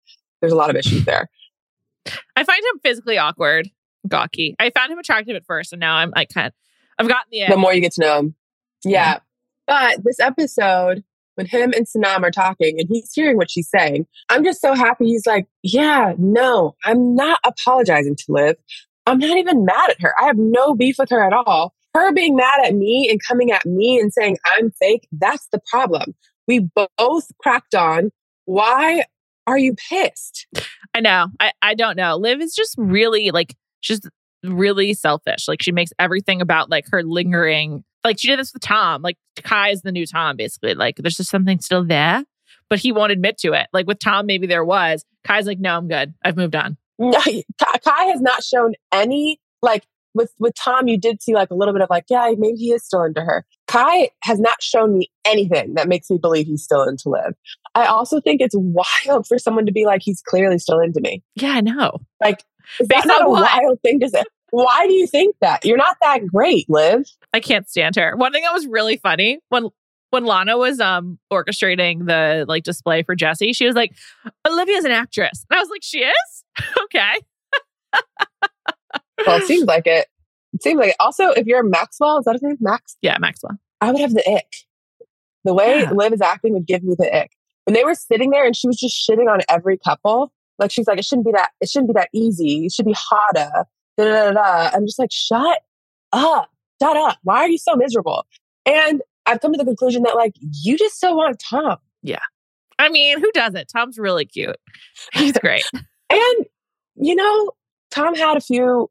There's a lot of issues there. I find him physically awkward, gawky. I found him attractive at first, and now I'm like kind of, I've gotten the. The more you get to know him, yeah. But this episode, when him and Sanam are talking, and he's hearing what she's saying, I'm just so happy. He's like, yeah, no, I'm not apologizing to Liv. I'm not even mad at her. I have no beef with her at all. Her being mad at me and coming at me and saying I'm fake, that's the problem. We both cracked on. Why are you pissed? I know. I, I don't know. Liv is just really like she's really selfish. Like she makes everything about like her lingering. Like she did this with Tom. Like Kai is the new Tom, basically. Like there's just something still there, but he won't admit to it. Like with Tom, maybe there was. Kai's like, no, I'm good. I've moved on. No, Kai has not shown any like with with Tom. You did see like a little bit of like, yeah, maybe he is still into her. Kai has not shown me anything that makes me believe he's still into Liv. I also think it's wild for someone to be like, he's clearly still into me. Yeah, I know. Like, is Based that not a what? wild thing to say? Why do you think that? You're not that great, Liv. I can't stand her. One thing that was really funny when when Lana was um orchestrating the like display for Jessie, she was like, Olivia's an actress. And I was like, she is? okay. Well, it seems like it. It seems like it. Also, if you're Maxwell, is that his name? Max? Yeah, Maxwell. I would have the ick. The way Yeah. Liv is acting would give me the ick. When they were sitting there and she was just shitting on every couple, like she's like, it shouldn't be that, it shouldn't be that easy. It should be harder. Da, da, da, da. I'm just like, shut up. Shut up. Why are you so miserable? And I've come to the conclusion that like you just still want Tom. Yeah. I mean, who doesn't? Tom's really cute. He's great. And you know, Tom had a few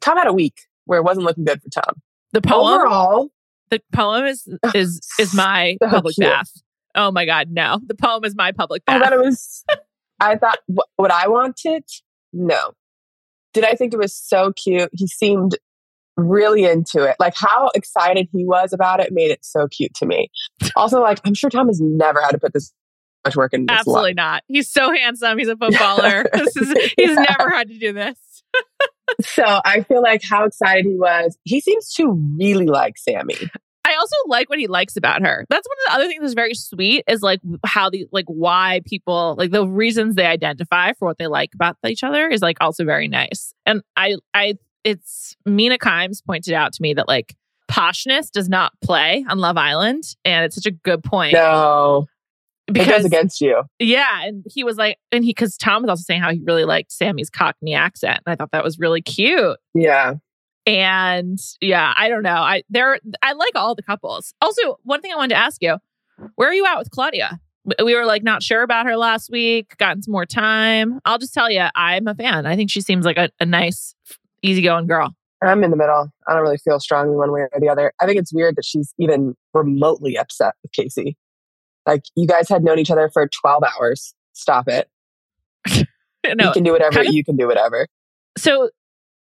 Tom had a week where it wasn't looking good for Tom. The poem, Overall, the poem is is is my So public cute. bath. Oh my god, no. The poem is my public bath. I thought it was. I thought what, what I wanted. No. Did I think it was so cute? He seemed really into it. Like how excited he was about it made it so cute to me. Also, like I'm sure Tom has never had to put this much work in this. Absolutely not. He's so handsome. He's a footballer. this is he's Yeah. never had to do this. So I feel like how excited he was. He seems to really like Samie. I also like what he likes about her. That's one of the other things that's very sweet is like how the like why people like the reasons they identify for what they like about each other is like also very nice. And I I it's Mina Kimes pointed out to me that like poshness does not play on Love Island, and it's such a good point No, it goes because against you. yeah, and he was like, and he because Tom was also saying how he really liked Samie's Cockney accent, and I thought that was really cute. Yeah. And yeah, I don't know. I there I like all the couples. Also, one thing I wanted to ask you, where are you at with Claudia? We- We were like not sure about her last week, gotten some more time. I'll just tell you, I'm a fan. I think she seems like a, a nice, easygoing girl. I'm in the middle. I don't really feel strongly one way or the other. I think it's weird that she's even remotely upset with Casey. Like you guys had known each other for 12 hours. Stop it. no, you can do whatever. kind of- you can do whatever. so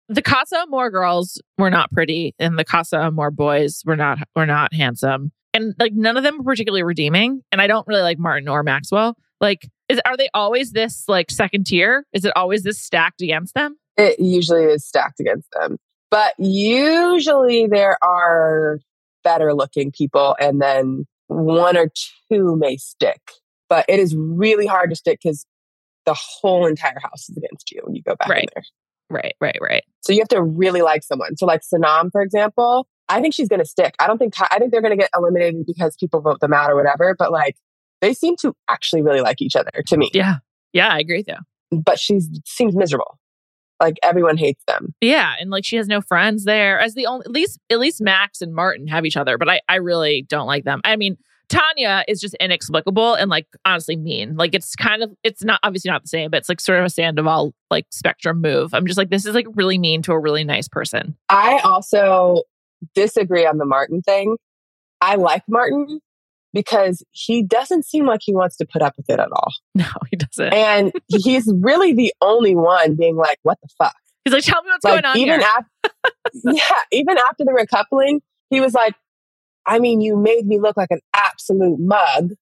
the Casa Amor girls were not pretty, and the Casa Amor boys were not were not handsome, and like none of them were particularly redeeming. And I don't really like Martin or Maxwell. Like, is are they always this like second tier? Is it always this stacked against them? It usually is stacked against them. But usually there are better looking people and then one or two may stick. But it is really hard to stick because the whole entire house is against you when you go back in Right. there. Right, right, right. So you have to really like someone. So like Sanam, for example, I think she's going to stick. I don't think I think they're going to get eliminated because people vote them out or whatever. But like they seem to actually really like each other to me. Yeah, yeah, I agree though. But she seems miserable. Like everyone hates them. Yeah, and like she has no friends there. As the only, at least at least Max and Martin have each other, but I I really don't like them. I mean, Tanya is just inexplicable and like honestly mean. Like it's kind of it's not obviously not the same, but it's like sort of a Sandoval like spectrum move. I'm just like this is like really mean to a really nice person. I also disagree on the Martin thing. I like Martin because he doesn't seem like he wants to put up with it at all. No, he doesn't. And he's really the only one being like, what the fuck? He's like, tell me what's like going on even after yeah even after the recoupling he was like i mean you made me look like an absolute mug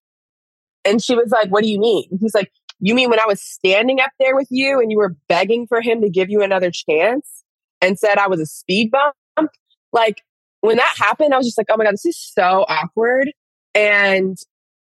and she was like what do you mean he's like you mean when i was standing up there with you and you were begging for him to give you another chance and said i was a speed bump like when that happened, I was just like, oh my God, this is so awkward. And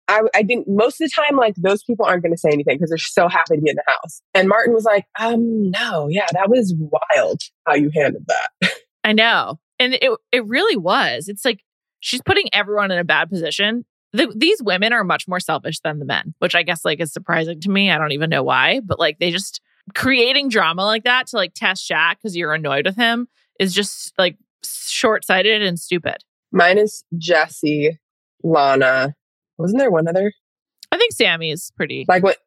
I, I didn't, most of the time, like those people aren't going to say anything because they're so happy to be in the house. And Martin was like, um, no, yeah, that was wild how you handled that. I know. And it it really was. It's like she's putting everyone in a bad position. The, these women are much more selfish than the men, which I guess like is surprising to me. I don't even know why, but like they just creating drama like that to like test Shaq because you're annoyed with him is just like short sighted and stupid. Minus Jessie, Lana. Wasn't there one other? I think Samie is pretty. Like what?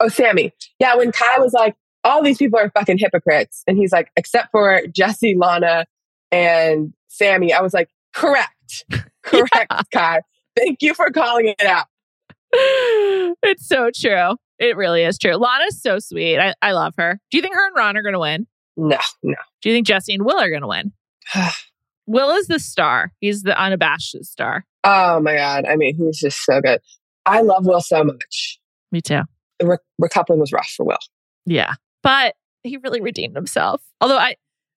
Oh, Samie. Yeah, when Kai was like, all these people are fucking hypocrites. And he's like, except for Jessie, Lana, and Samie. I was like, correct. Correct, Yeah. Kai. Thank you for calling it out. it's so true. It really is true. Lana's so sweet. I, I love her. Do you think her and Ron are going to win? No, no. Do you think Jessie and Will are going to win? Will is the star. He's the unabashed star. Oh my God. I mean, he's just so good. I love Will so much. Me too. The re- recoupling was rough for Will. Yeah. But he really redeemed himself. Although I,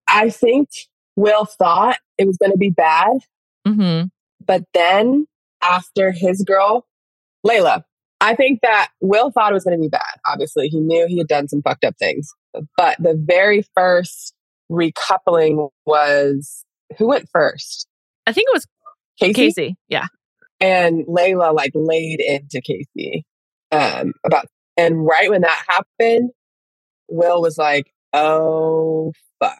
I think Will thought it was going to be bad. mhm. But then after his girl, Layla, I think that Will thought it was going to be bad. Obviously, he knew he had done some fucked up things. But the very first recoupling was who went first? I think it was Casey. Casey. Yeah. And Layla like laid into Casey um, about, and right when that happened, Will was like, "Oh fuck,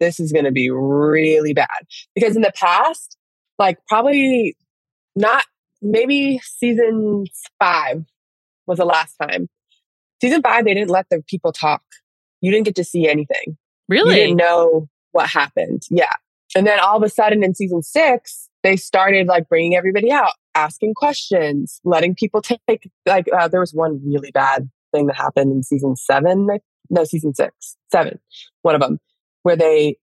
this is going to be really bad." Because in the past, like probably not, maybe season five was the last time. Season five, they didn't let the people talk. You didn't get to see anything. Really? You Really? didn't know what happened. Yeah. And then all of a sudden in season six, they started like bringing everybody out, asking questions, letting people take, like, uh, there was one really bad thing that happened in season seven. No, season six, seven, one of them, where they,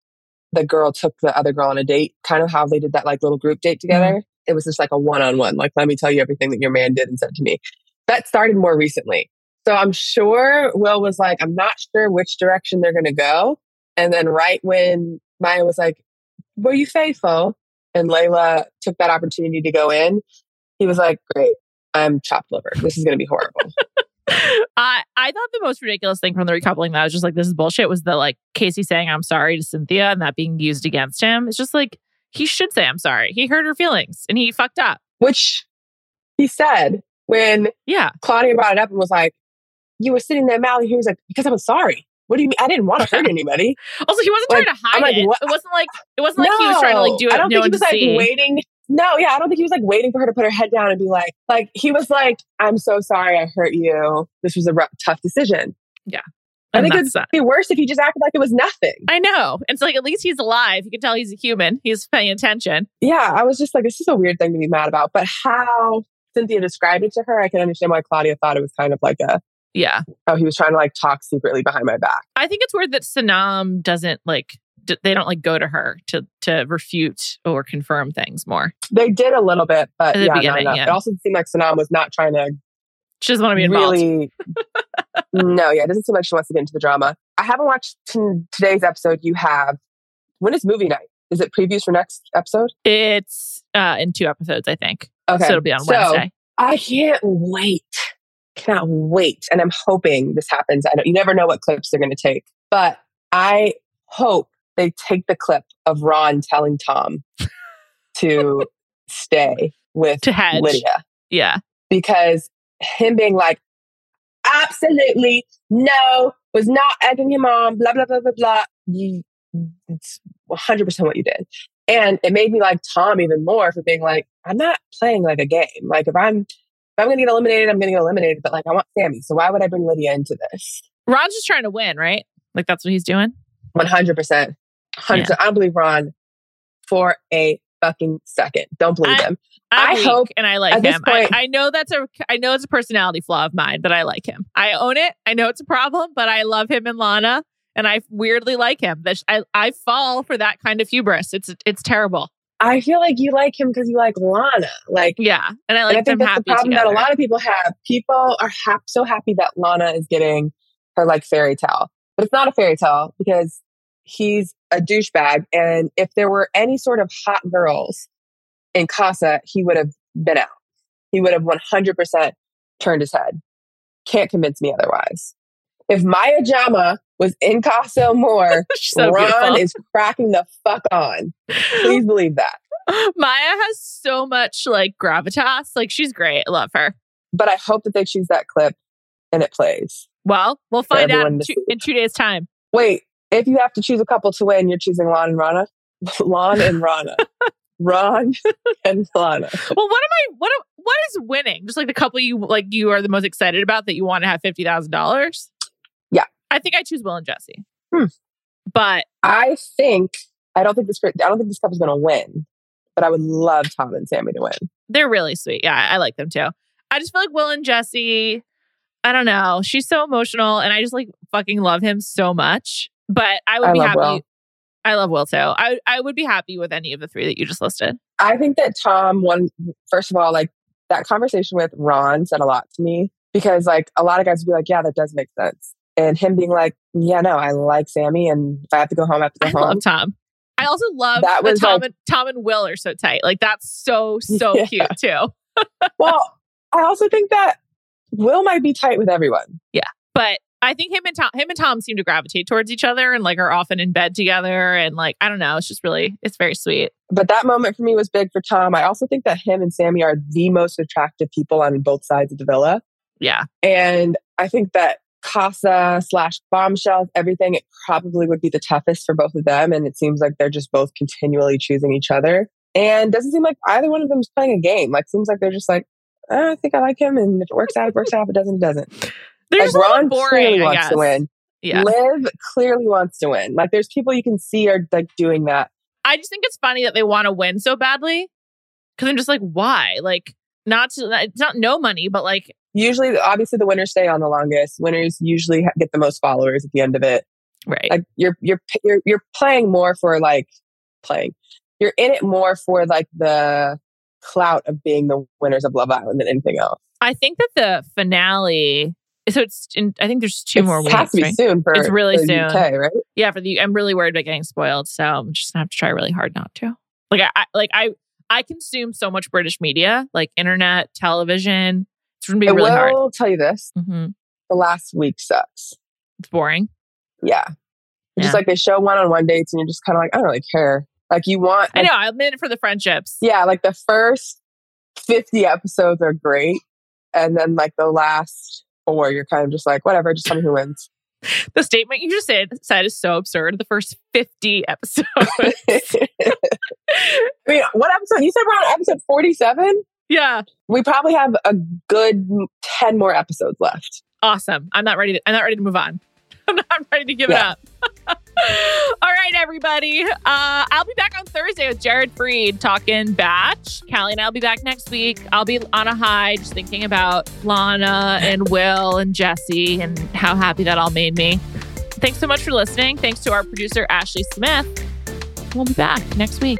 the girl took the other girl on a date, kind of how they did that like little group date together. It was just like a one on one, like, let me tell you everything that your man did and said to me. That started more recently. So I'm sure Will was like, I'm not sure which direction they're going to go. And then right when Maya was like, Were you faithful? And Layla took that opportunity to go in, he was like, Great, I'm chopped liver. This is going to be horrible. I I thought the most ridiculous thing from the recoupling that I was just like, this is bullshit was the like Casey saying I'm sorry to Cynthia and that being used against him. It's just like he should say I'm sorry. He hurt her feelings and he fucked up. Which he said when Yeah. Claudia brought it up and was like, You were sitting there, Mally. He was like, Because I was sorry. What do you mean? I didn't want to hurt anybody. Also, he wasn't Like, trying to hide like, it. what? It wasn't like it wasn't like he was trying to like do it. I don't no think he was like see. waiting. No, yeah, I don't think he was like waiting for her to put her head down and be like, like he was like, "I'm so sorry, I hurt you. This was a rough, tough decision." Yeah. I think it'd be worse if he just acted like it was nothing. I know. It's like at least he's alive. You can tell he's a human. He's paying attention. Yeah, I was just like, this is a weird thing to be mad about. But how Cynthia described it to her, I can understand why Claudia thought it was kind of like a, Yeah. oh, he was trying to like talk secretly behind my back. I think it's weird that Sanam doesn't like d- they don't like go to her to to refute or confirm things more. They did a little bit, but yeah, not enough. yeah. It also seemed like Sanam was not trying to She doesn't want to be involved. really. no, yeah, it doesn't seem like she wants to get into the drama. I haven't watched t- today's episode. You have. When is movie night? Is it previews for next episode? It's uh in two episodes, I think. Okay, So it'll be on So, Wednesday. I can't wait. Cannot wait. And I'm hoping this happens. I don't you never know what clips they're gonna take. But I hope they take the clip of Ron telling Tom to stay with To hedge. Lydia. Yeah. Because him being like, absolutely no, was not egging him on, blah, blah, blah, blah, blah. You, it's 100% what you did. And it made me like Tom even more for being like, I'm not playing like a game. Like if I'm if I'm gonna get eliminated, I'm gonna get eliminated. But like I want Samie, so why would I bring Lydia into this? Ron's just trying to win, right? Like that's what he's doing. One hundred percent, hundred. I don't believe Ron for a fucking second. Don't believe I- him. I'm I hope and I like him. I, point- I know that's a I know it's a personality flaw of mine, but I like him. I own it. I know it's a problem, but I love him and Lana, and I weirdly like him. That I I fall for that kind of hubris. It's it's terrible. I feel like you like him because you like Lana. Like Yeah, and I and I think that's the problem together. that a lot of people have. People are hap- so happy that Lana is getting her like fairy tale, but it's not a fairy tale because he's a douchebag. And if there were any sort of hot girls in Casa, he would have been out. He would have 100% turned his head. Can't convince me otherwise. If Maya Jama was in Casa more, She's so Ron beautiful. is cracking the fuck on. Please believe that. Maya has so much like gravitas. Like she's great. I love her. But I hope that they choose that clip and it plays. Well, we'll find out in two, in two days' time. Wait, if you have to choose a couple to win, you're choosing Lon and Rana? Lon and Rana. Ron and Lana. Well, what am I? What what is winning? Just like the couple you like you are the most excited about that you want to have fifty thousand dollars. I think I choose Will and Jessie. Hmm. But I think I don't think this I don't think this couple's gonna win, but I would love Tom and Samie to win. they're really sweet. Yeah, I like them too. I just feel like Will and Jessie. I don't know. She's so emotional, and I just like fucking love him so much. But I would I be happy. Will. I love Will too. I I would be happy with any of the three that you just listed. I think that Tom one first of all, like that conversation with Ron said a lot to me because like a lot of guys would be like, Yeah, that does make sense. And him being like, Yeah, no, I like Samie and if I have to go home, I have to go I home. love Tom. I also love That that was, Tom like- and Tom and Will are so tight. Like that's so so Yeah. cute too. well, I also think that Will might be tight with everyone. Yeah, but I think him and Tom, him and Tom seem to gravitate towards each other and like are often in bed together and like I don't know. It's just really it's very sweet. But that moment for me was big for Tom. I also think that him and Samie are the most attractive people on both sides of the villa. Yeah, And I think that Casa slash bombshells, everything, it probably would be the toughest for both of them. And it seems like they're just both continually choosing each other. And doesn't seem like either one of them is playing a game. Like seems like they're just like, "Uh, I think I like him, and if it works out, it works out. If it doesn't, it doesn't. they're like just a little Ron boring. clearly wants to win. Yeah, Liv clearly wants to win. Like there's people you can see are like doing that. I just think it's funny that they want to win so badly because I'm just like, why? Like, not to it's not no money, but like, Usually, obviously, the winners stay on the longest. Winners usually get the most followers at the end of it. right? like you're you're you're you're playing more for like playing you're in it more for like the clout of being the winners of love island than anything else I think that the finale. So it's in, I think there's two it more has weeks. to be right? soon for It's really the soon. UK, right Yeah, for the I'm really worried about getting spoiled, so I'm just gonna have to try really hard not to. Like I, I like I I consume so much British media, like internet, television. It's gonna be i really hard. will tell you this hmm the last week sucks It's boring. yeah It's just like they show one-on-one dates and you're just kind of like i don't really care like you want I know. I'm in it for the friendships. yeah like the first 50 episodes are great and then like the last four you're kind of just like whatever just tell me who wins The statement you just said said is so absurd. The first 50 episodes. I mean, what episode? You said we're on episode 47? yeah. We probably have a good 10 more episodes left. Awesome. I'm not ready to I'm not ready to move on. I'm not ready to give Yeah. it up. All right, everybody. Uh, I'll be back on Thursday with Jared Freed talking batch. Callie and I'll be back next week. I'll be on a high just thinking about Lana and Will and Jessie and how happy that all made me. Thanks so much for listening. Thanks to our producer, Ashley Smith. We'll be back next week.